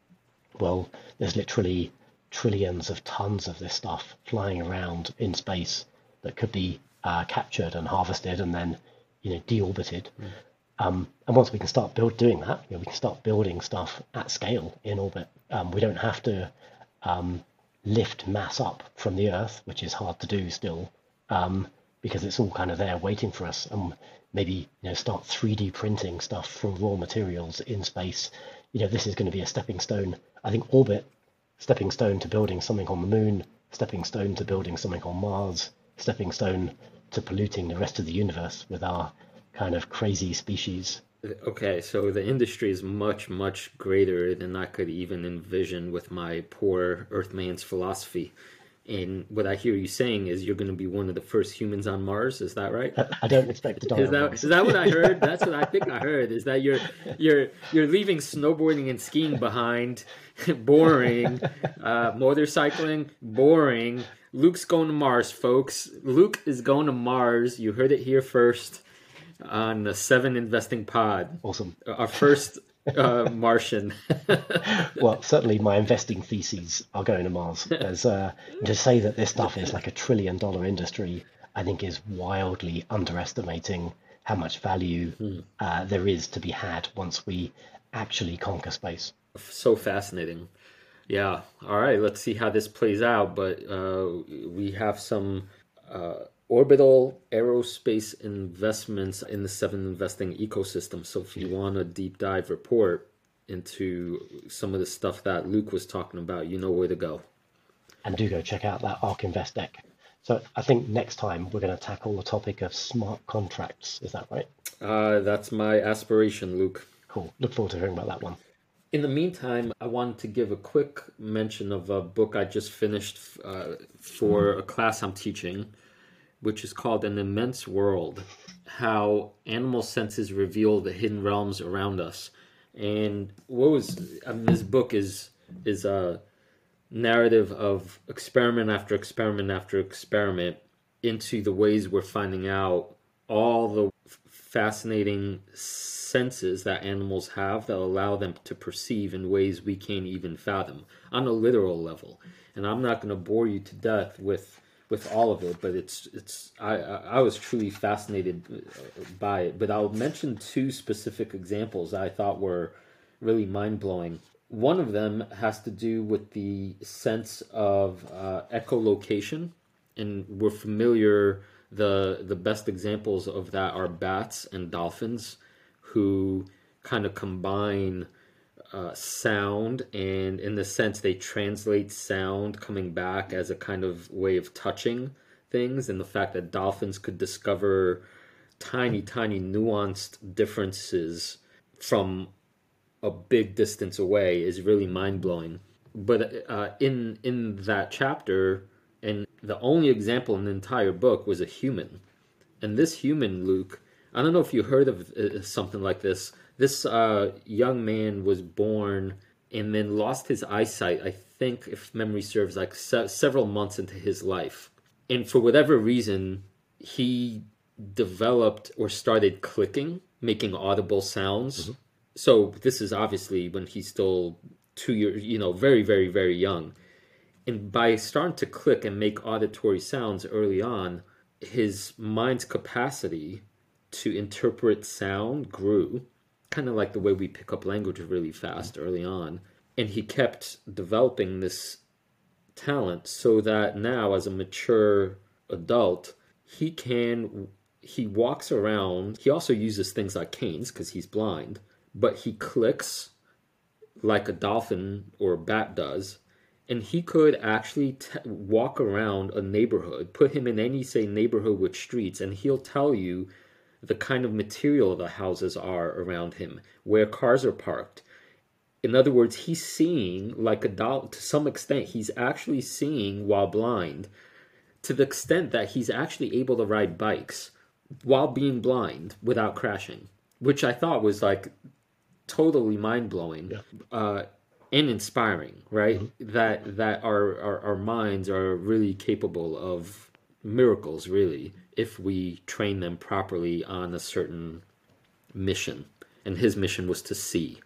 Well, there's literally trillions of tons of this stuff flying around in space that could be uh, captured and harvested and then, you know, deorbited. Mm. Um, and once we can start build doing that, you know, we can start building stuff at scale in orbit. Um, we don't have to um, lift mass up from the Earth, which is hard to do still. Um, because it's all kind of there waiting for us and maybe you know start 3d printing stuff from raw materials in space you know this is going to be a stepping stone i think orbit stepping stone to building something on the moon stepping stone to building something on mars stepping stone to polluting the rest of the universe with our kind of crazy species okay so the industry is much much greater than i could even envision with my poor earthman's philosophy and what I hear you saying is you're going to be one of the first humans on Mars. Is that right? I don't expect to die. Is that, is that what I heard? That's what I think I heard. Is that you're you're you're leaving snowboarding and skiing behind, boring, uh, motorcycling, boring. Luke's going to Mars, folks. Luke is going to Mars. You heard it here first on the 7investing Pod. Awesome. Our first uh, Martian. well, certainly my investing theses are going to Mars. As uh, to say that this stuff is like a trillion dollar industry, I think is wildly underestimating how much value hmm. uh, there is to be had once we actually conquer space. So fascinating. Yeah. All right. Let's see how this plays out. But uh, we have some uh, orbital aerospace investments in the 7investing ecosystem. So if you want a deep dive report into some of the stuff that Luke was talking about, you know where to go. And do go check out that ARK Invest deck. So I think next time we're going to tackle the topic of smart contracts. Is that right? Uh, that's my aspiration, Luke. Cool. Look forward to hearing about that one. In the meantime, I wanted to give a quick mention of a book I just finished uh, for a class I'm teaching which is called An Immense World How Animal Senses Reveal the Hidden Realms Around Us. And what was I mean, this book is is a narrative of experiment after experiment after experiment into the ways we're finding out all the fascinating senses that animals have that allow them to perceive in ways we can't even fathom on a literal level. And I'm not going to bore you to death with with all of it, but it's it's I I was truly fascinated uh, by it. But I'll mention two specific examples I thought were really mind blowing. One of them has to do with the sense of uh, echolocation, and we're familiar. the The best examples of that are bats and dolphins, who kind of combine uh, sound, and in the sense they translate sound coming back as a kind of way of touching things, and the fact that dolphins could discover tiny, tiny nuanced differences from a big distance away is really mind blowing. But uh, in in that chapter, and the only example in the entire book was a human, and this human Luke I don't know if you heard of uh, something like this. This uh, young man was born and then lost his eyesight. I think, if memory serves, like se- several months into his life, and for whatever reason, he developed or started clicking, making audible sounds. Mm-hmm. So this is obviously when he's still two years, you know, very, very, very young. And by starting to click and make auditory sounds early on, his mind's capacity to interpret sound grew, kind of like the way we pick up language really fast mm-hmm. early on. And he kept developing this talent so that now, as a mature adult, he can he walks around. He also uses things like canes because he's blind, but he clicks like a dolphin or a bat does. And he could actually t- walk around a neighborhood, put him in any, say, neighborhood with streets, and he'll tell you the kind of material the houses are around him, where cars are parked. In other words, he's seeing like a doll to some extent, he's actually seeing while blind to the extent that he's actually able to ride bikes while being blind without crashing, which I thought was like totally mind blowing. Yeah. Uh, and inspiring, right? Mm-hmm. That that our, our our minds are really capable of miracles, really, if we train them properly on a certain mission. And his mission was to see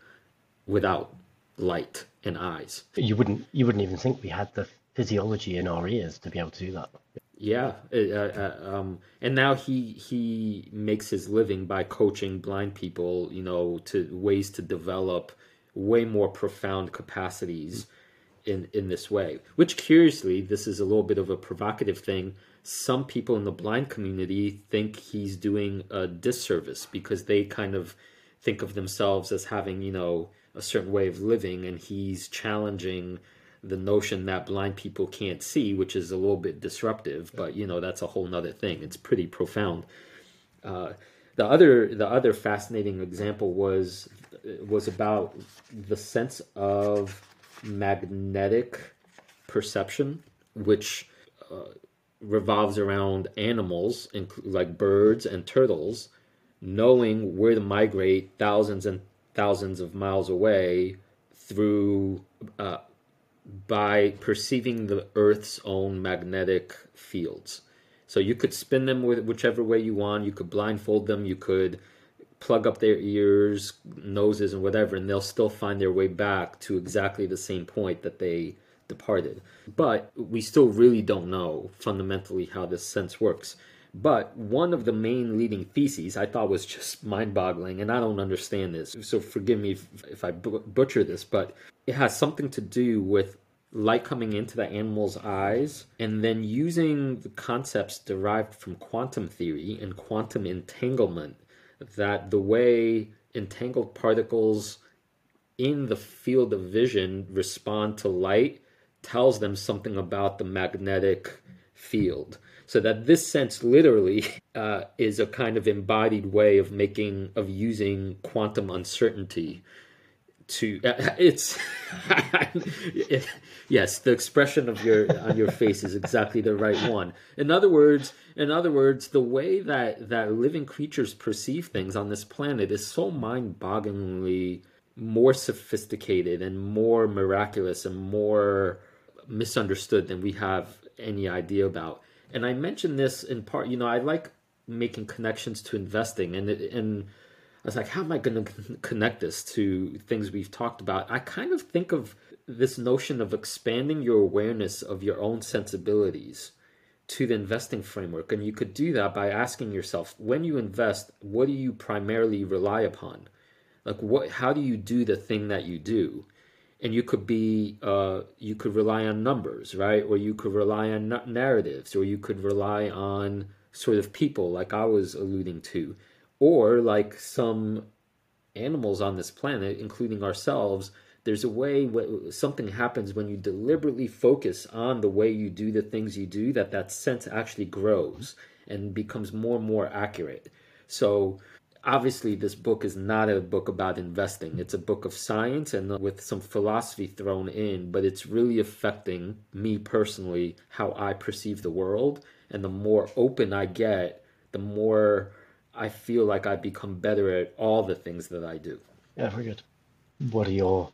without light and eyes. You wouldn't you wouldn't even think we had the physiology in our ears to be able to do that. Yeah, uh, uh, um, and now he he makes his living by coaching blind people, you know, to ways to develop way more profound capacities in in this way. Which curiously, this is a little bit of a provocative thing. Some people in the blind community think he's doing a disservice because they kind of think of themselves as having, you know, a certain way of living, and he's challenging the notion that blind people can't see, which is a little bit disruptive, but you know that's a whole nother thing. It's pretty profound. Uh, the other the other fascinating example was was about the sense of magnetic perception, which uh, revolves around animals, like birds and turtles, knowing where to migrate thousands and thousands of miles away through uh, by perceiving the Earth's own magnetic fields. So you could spin them with whichever way you want. You could blindfold them. You could plug up their ears, noses, and whatever, and they'll still find their way back to exactly the same point that they departed. But we still really don't know fundamentally how this sense works. But one of the main leading theses I thought was just mind boggling, and I don't understand this. So forgive me if, if I butcher this, but it has something to do with light coming into the animal's eyes and then using the concepts derived from quantum theory and quantum entanglement that the way entangled particles in the field of vision respond to light tells them something about the magnetic field. So that this sense literally uh, is a kind of embodied way of making of using quantum uncertainty to it's yes the expression of your on your face is exactly the right one. In other words in other words the way that that living creatures perceive things on this planet is so mind-bogglingly more sophisticated and more miraculous and more misunderstood than we have any idea about and I mentioned this in part. You know, I like making connections to investing, and and I was like, how am I going to connect this to things we've talked about? I kind of think of this notion of expanding your awareness of your own sensibilities to the investing framework. And you could do that by asking yourself, when you invest, what do you primarily rely upon? Like what how do you do the thing that you do? And you could be uh, you could rely on numbers right? Or you could rely on narratives or you could rely on sort of people like i was alluding to or like some animals on this planet including ourselves there's a way something happens when you deliberately focus on the way you do the things you do that that sense actually grows and becomes more and more accurate. So obviously this book is not a book about investing it's a book of science and with some philosophy thrown in but it's really affecting me personally how i perceive the world and the more open i get the more I feel like I become better at all the things that I do. Yeah, very good. What are your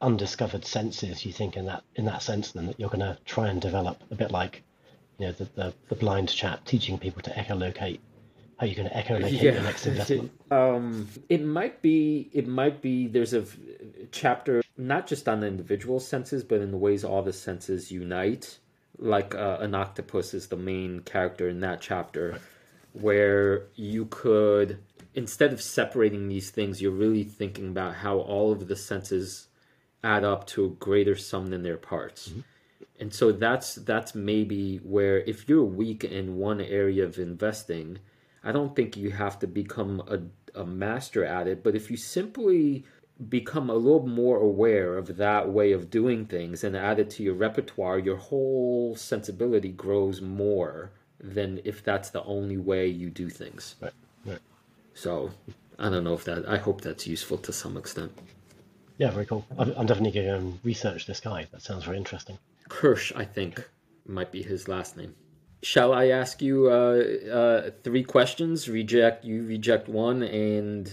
undiscovered senses? You think in that in that sense, then that you're going to try and develop a bit like, you know, the the, the blind chap teaching people to echolocate. How you're going to echolocate yeah. your next investment? um, it might be. It might be. There's a chapter not just on the individual senses, but in the ways all the senses unite. Like uh, an octopus is the main character in that chapter, right. where you could instead of separating these things, you're really thinking about how all of the senses add up to a greater sum than their parts. Mm-hmm. And so that's that's maybe where if you're weak in one area of investing, I don't think you have to become a, a master at it, but if you simply become a little more aware of that way of doing things and add it to your repertoire, your whole sensibility grows more than if that's the only way you do things. Right. Right. So I don't know if that. I hope that's useful to some extent. Yeah, very cool. I'm definitely going to research this guy. That sounds very interesting. Kirsch, I think, might be his last name. Shall I ask you uh, uh, three questions? Reject you reject one, and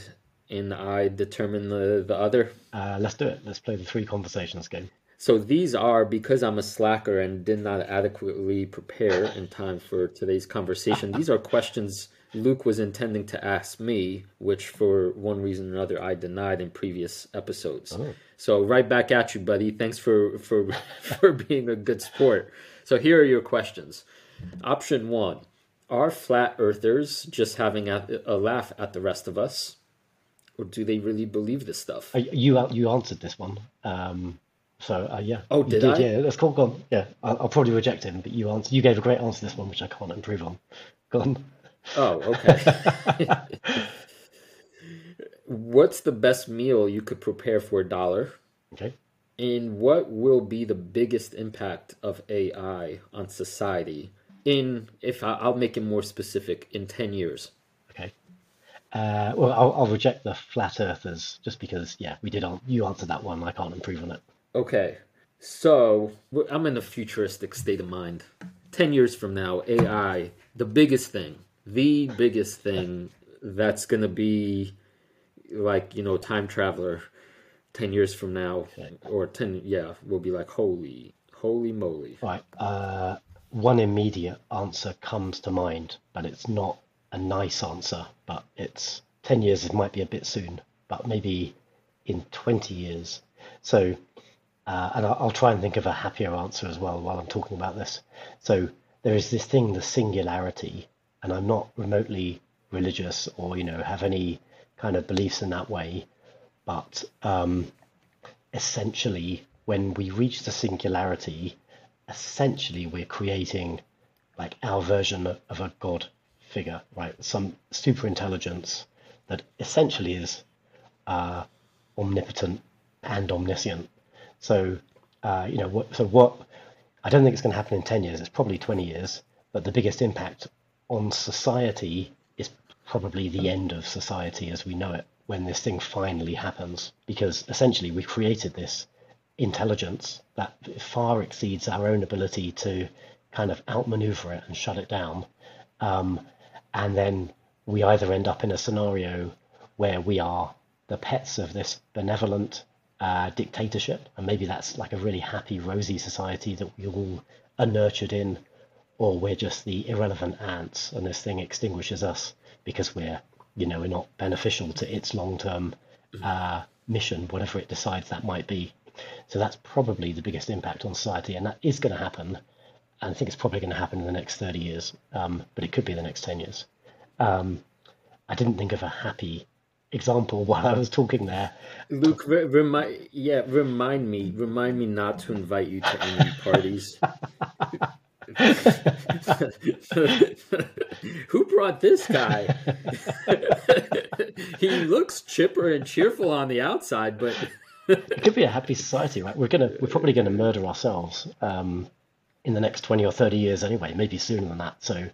and I determine the the other. Uh, let's do it. Let's play the three conversations game. So these are because I'm a slacker and did not adequately prepare in time for today's conversation. these are questions Luke was intending to ask me, which for one reason or another I denied in previous episodes. Oh. So right back at you, buddy. Thanks for for for being a good sport. So here are your questions. Option one: Are flat earthers just having a, a laugh at the rest of us, or do they really believe this stuff? You you answered this one. Um, so uh, yeah. Oh, did, did, I? Yeah, that's cool. Go on. Yeah, I'll, I'll, probably reject him, but you answered. You gave a great answer to this one, which I can't improve on. Go on. Oh, okay. What's the best meal you could prepare for a dollar? Okay. And what will be the biggest impact of AI on society in, if I, will make it more specific, in 10 years? Okay. Uh, well, I'll, I'll, reject the flat earthers just because, yeah, we did, you answered that one. I can't improve on it. Okay. So I'm in a futuristic state of mind. 10 years from now, AI, the biggest thing the biggest thing that's going to be like you know time traveler 10 years from now or 10 yeah will be like holy holy moly right uh, one immediate answer comes to mind but it's not a nice answer but it's 10 years it might be a bit soon but maybe in 20 years. So uh, and I'll, I'll try and think of a happier answer as well while i'm talking about this. So there is this thing the singularity and I'm not remotely religious or you know have any kind of beliefs in that way, but um, essentially, when we reach the singularity, essentially we're creating like our version of a god figure, right? Some super intelligence that essentially is uh, omnipotent and omniscient. So, uh, you know, what, so what? I don't think it's going to happen in ten years. It's probably twenty years. But the biggest impact on society is probably the end of society as we know it when this thing finally happens. Because essentially, we created this intelligence that far exceeds our own ability to kind of outmaneuver it and shut it down. Um, and then we either end up in a scenario where we are the pets of this benevolent uh, dictatorship, and maybe that's like a really happy, rosy society that we all are nurtured in or we're just the irrelevant ants and this thing extinguishes us because we're you know we're not beneficial to its long-term uh, mission whatever it decides that might be so that's probably the biggest impact on society and that is going to happen and i think it's probably going to happen in the next 30 years um, but it could be the next 10 years um, i didn't think of a happy example while I was talking there. Luke, re- remind yeah, remind me, remind me not to invite you to any parties. Who brought this guy? he looks chipper and cheerful on the outside, but it could be a happy society, right? We're gonna we're probably gonna murder ourselves um, in the next twenty or thirty years anyway, maybe sooner than that. So,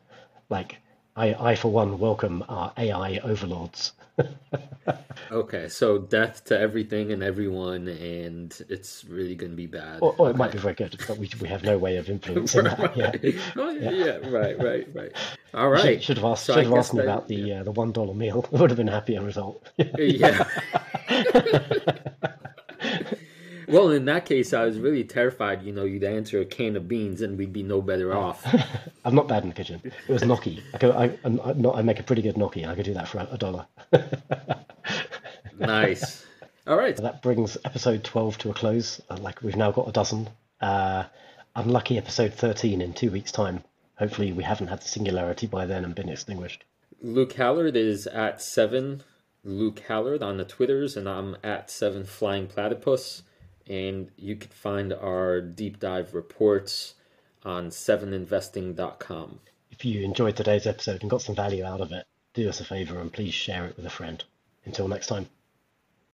like, I, I for one, welcome our AI overlords. okay, so death to everything and everyone, and it's really going to be bad. Or, or okay. it might be very good, but we, we have no way of influencing right, that. Yeah. Oh, yeah. yeah, right, right, right. All right. Should, should have asked, So should have asked me that- about the uh, the one dollar meal. It would have been a happier result. yeah. Well, in that case, I was really terrified. You know, you'd answer a can of beans, and we'd be no better off. I'm not bad in the kitchen. It was gnocchi. I, go, I, I'm not, I make a pretty good gnocchi, I could do that for a, dollar. nice. All right. that brings episode 12 to a close. Uh, Like we've now got a dozen. Uh, unlucky episode 13 in two weeks' time. Hopefully, we haven't had the singularity by then and been extinguished. Luke Hallard is at seven. Luke Hallard on the Twitters, and I'm at seven Flying Platypus. And you can find our deep dive reports on 7investing.com. If you enjoyed today's episode and got some value out of it, do us a favor and please share it with a friend. Until next time.